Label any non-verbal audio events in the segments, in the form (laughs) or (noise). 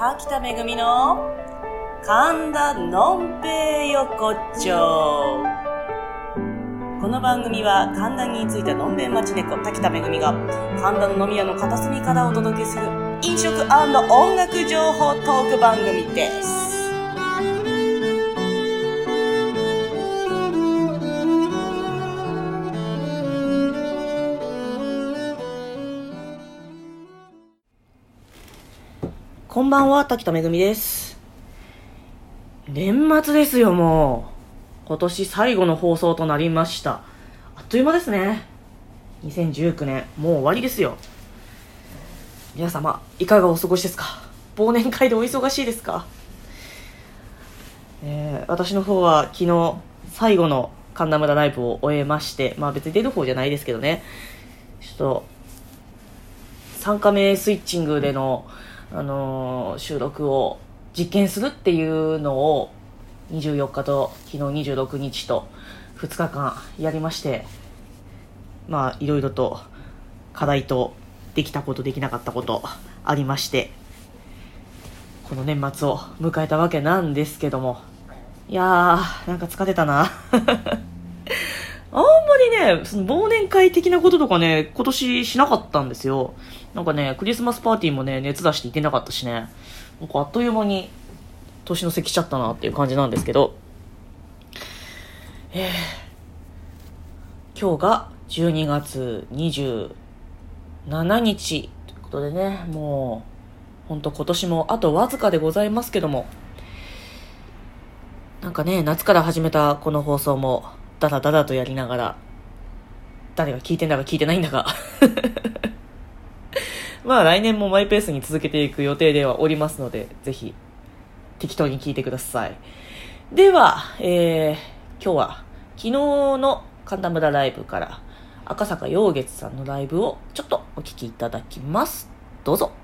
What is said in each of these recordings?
滝田めぐみの神田のんぺい横丁。この番組は神田に着いたのんべん町猫滝田めぐみが神田の飲み屋の片隅からお届けする飲食音楽情報トーク番組です。こんばんは、滝田めぐみです。年末ですよ、もう。今年最後の放送となりました。あっという間ですね。2019年、もう終わりですよ。皆様、いかがお過ごしですか？忘年会でお忙しいですか？えー私の方は昨日、最後の神田村ライブを終えまして、まあ別に出る方じゃないですけどね、ちょっと、3カメスイッチングでの、あの収録を実験するっていうのを24日と昨日26日と2日間やりましてまあいろいろと課題とできたことできなかったことありましてこの年末を迎えたわけなんですけどもいやーなんか疲れたな (laughs) あんまりね、その忘年会的なこととかね、今年しなかったんですよ。なんかね、クリスマスパーティーもね、熱出して行ってなかったしね、なんかあっという間に年の瀬来ちゃったなっていう感じなんですけど、えー、今日が12月27日ということでね、もう、ほんと今年もあとわずかでございますけども、なんかね、夏から始めたこの放送も、ダラダラとやりながら、誰が聞いてんだか聞いてないんだか。まあ来年もマイペースに続けていく予定ではおりますので、ぜひ適当に聞いてください。では、えー、今日は昨日の神田村ライブから赤坂陽月さんのライブをちょっとお聞きいただきます。どうぞ。「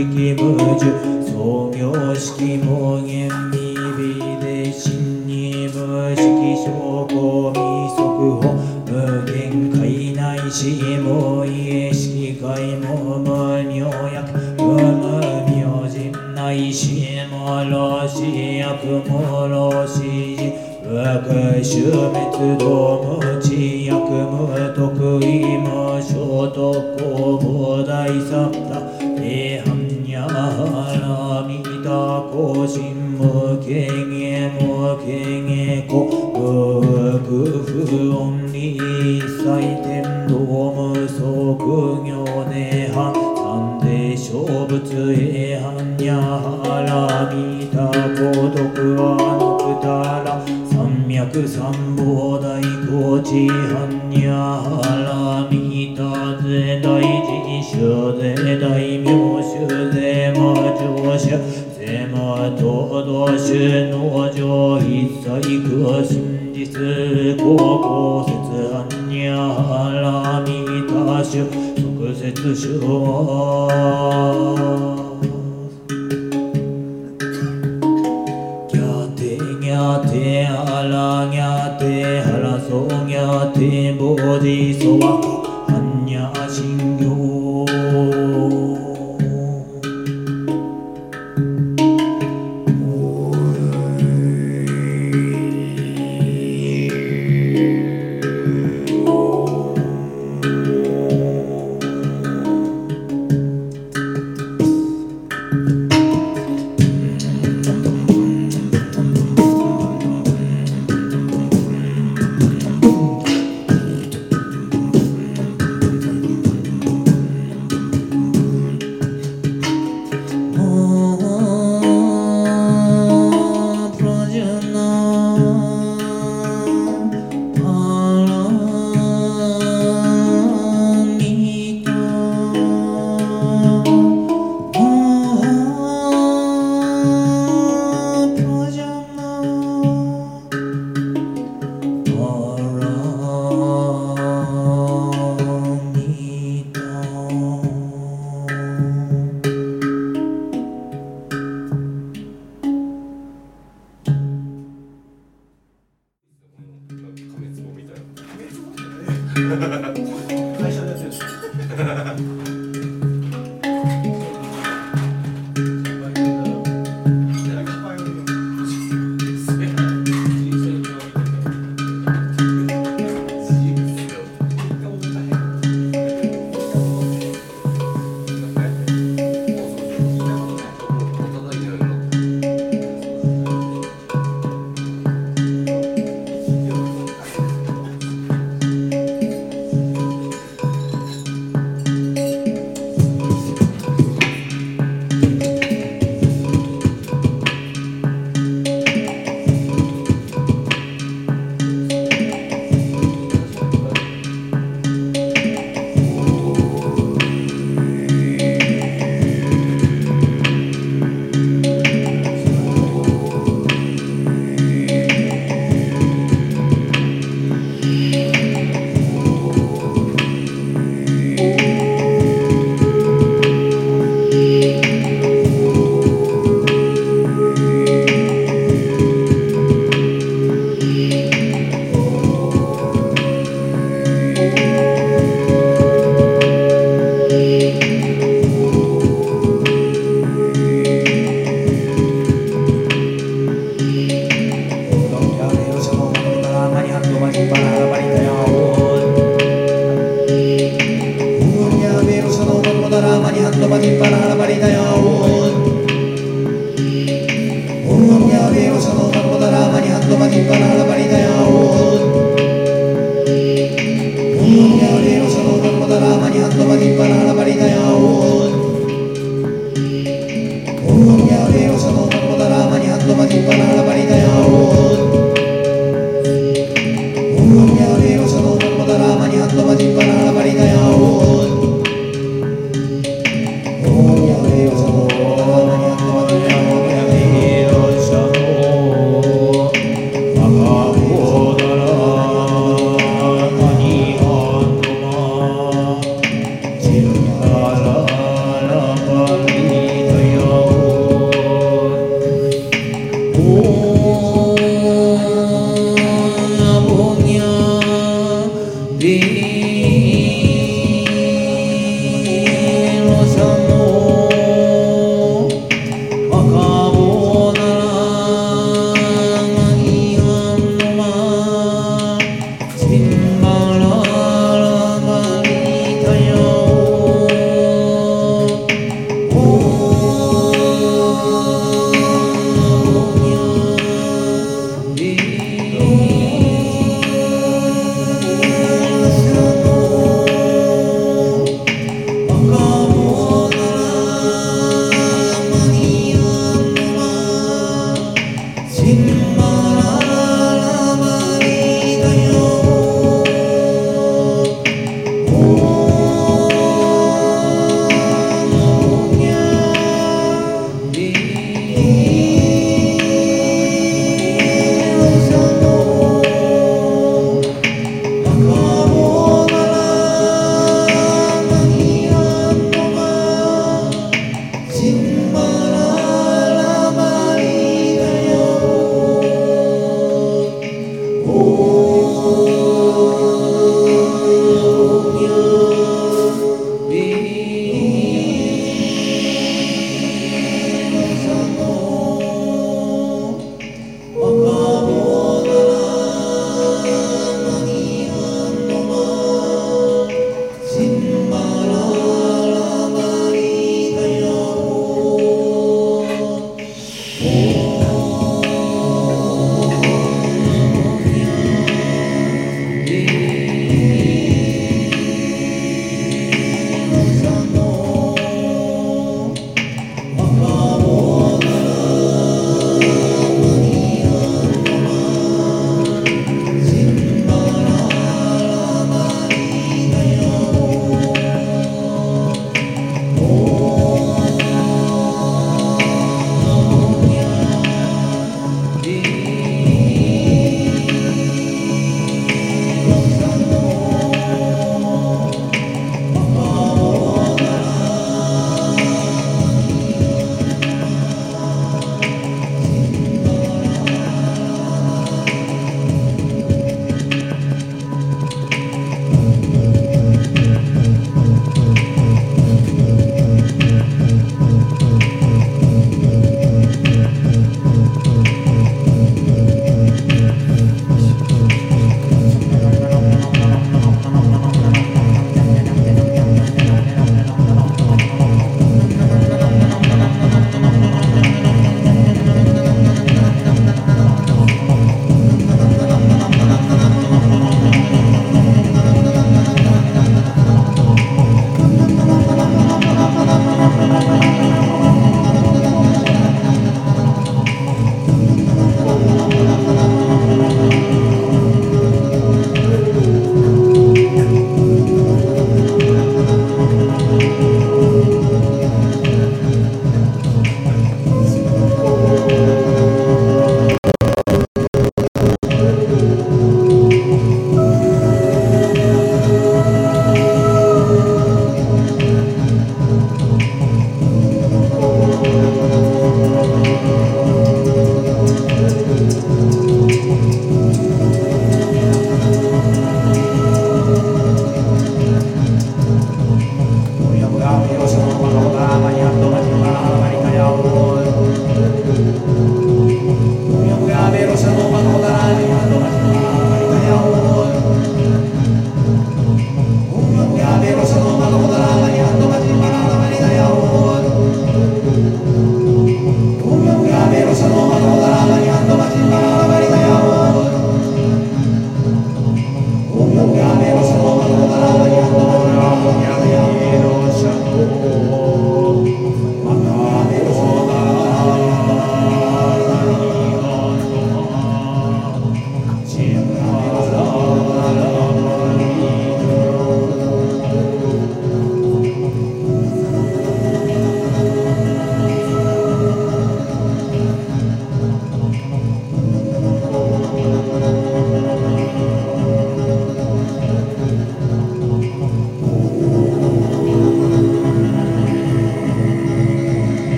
式無樹創業式無限未微で真に無式証拠未速報無限界内し無意識界無無尿薬無無明人内し無老死薬無老死時悪種滅動無た更新無権限無権限故無不音に祭天道無即業で反三で小仏へ反やはらみた孤独はのくたら三脈三宝大高知般若波羅蜜多税大寺主税大名税魔東道主農場一切苦真実高校説般若波羅蜜多主即説主は会社のやつです。glorioso.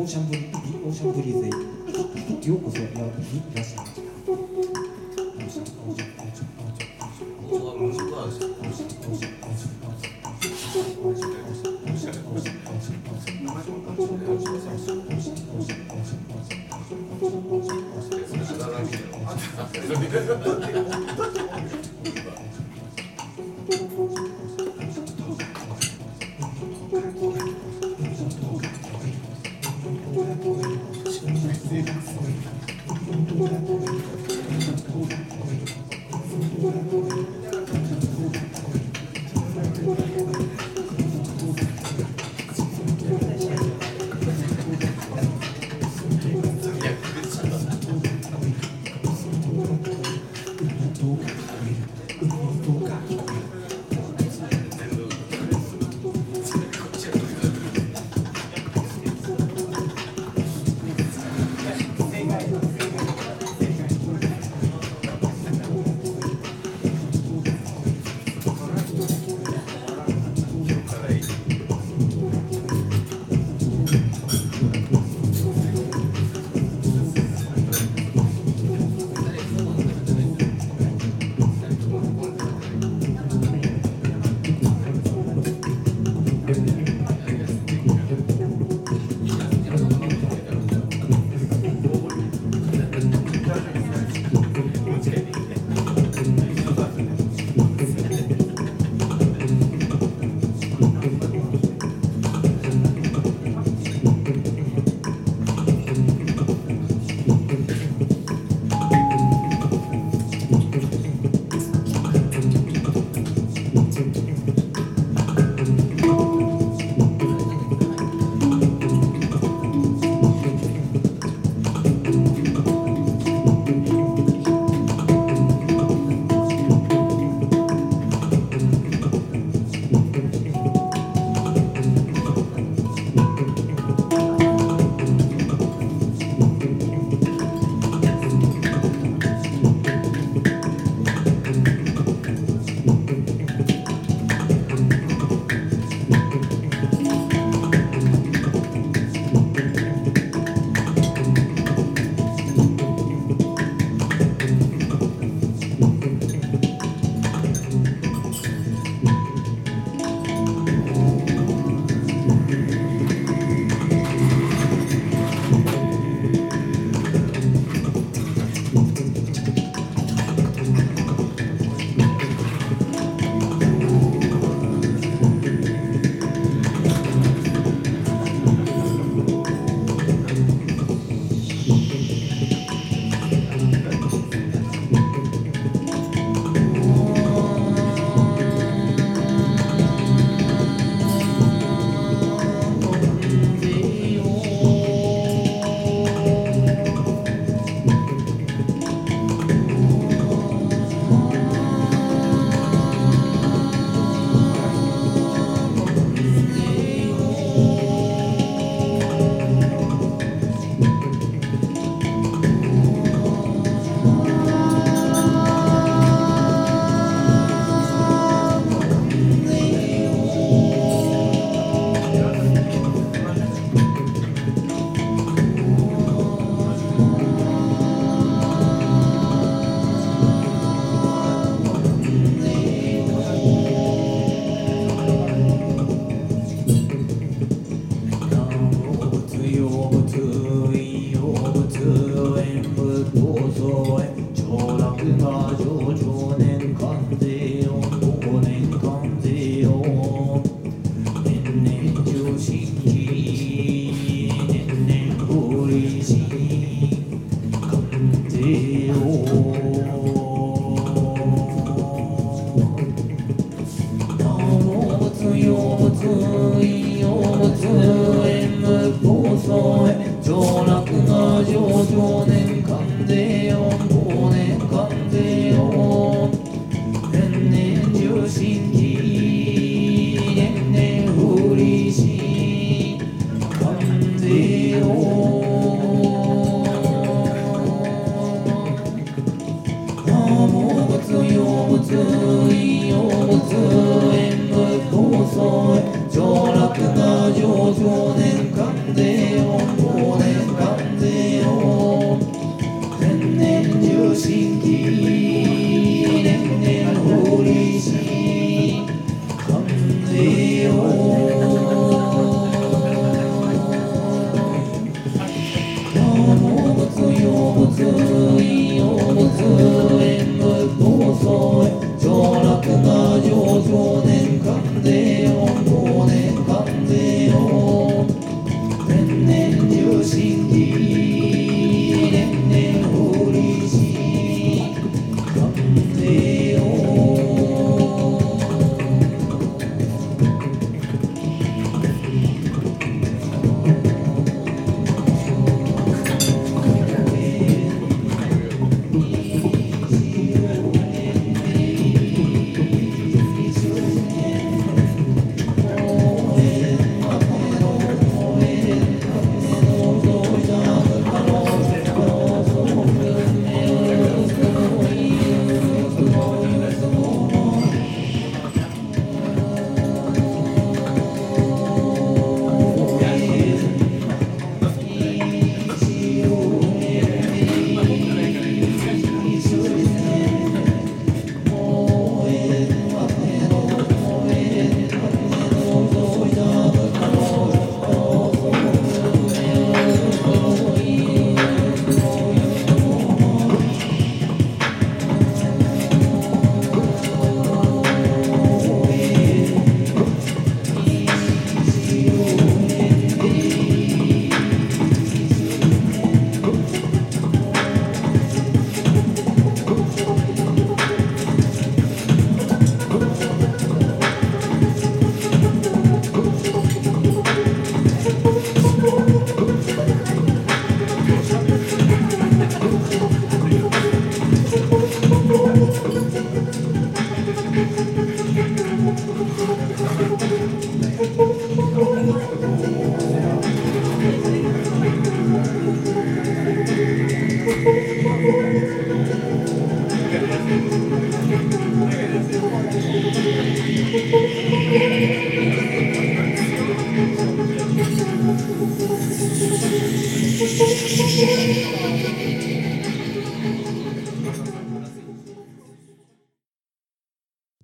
オーシャンブリオーシャンブリーズへようこそいらっしゃい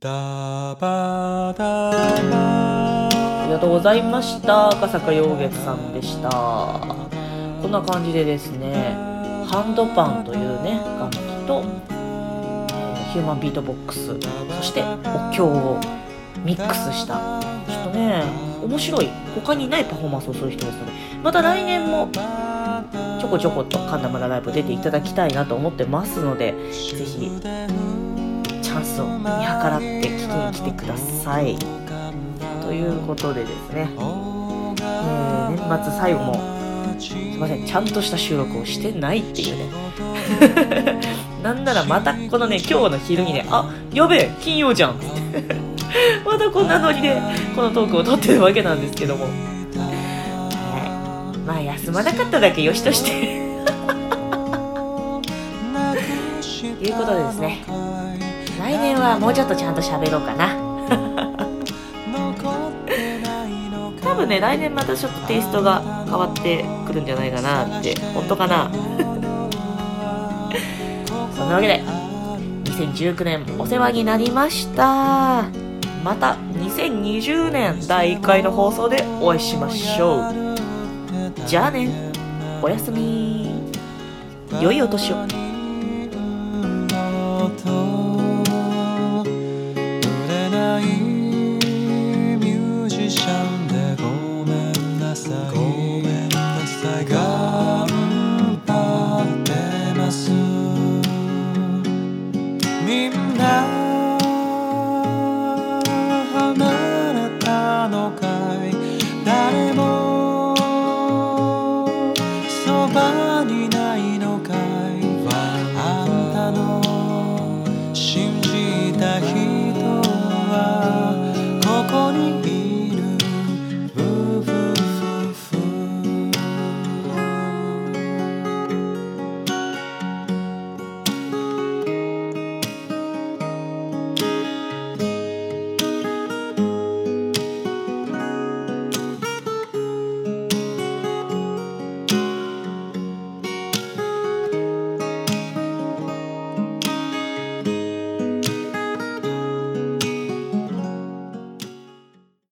ありがとうございました。赤坂陽月さんでした。こんな感じでですねハンドパンというね楽器と、えヒューマンビートボックスそしてお経をミックスしたちょっとね面白い。他にないパフォーマンスをする人ですのでまた来年もちょこちょこと神田村ライブ出ていただきたいなと思ってますのでぜひチャンスを見計らって聞きに来てください。ということでですね、えー年末最後もすいませんちゃんとした収録をしてないっていうね。(laughs) なんならまたこのね今日の昼にねあやべえ金曜じゃん。(laughs) またこんなノリでこのトークを撮ってるわけなんですけども、はい、まあ休まなかっただけよしとして。(laughs) いうことでですね。来年はもうちょっとちゃんと喋ろうかな。多分ね来年またちょっとテイストが変わってくるんじゃないかなって本当かな？(laughs) そんなわけで2019年お世話になりました。また2020年第1回の放送でお会いしましょう。じゃあねおやすみ。良いお年を。と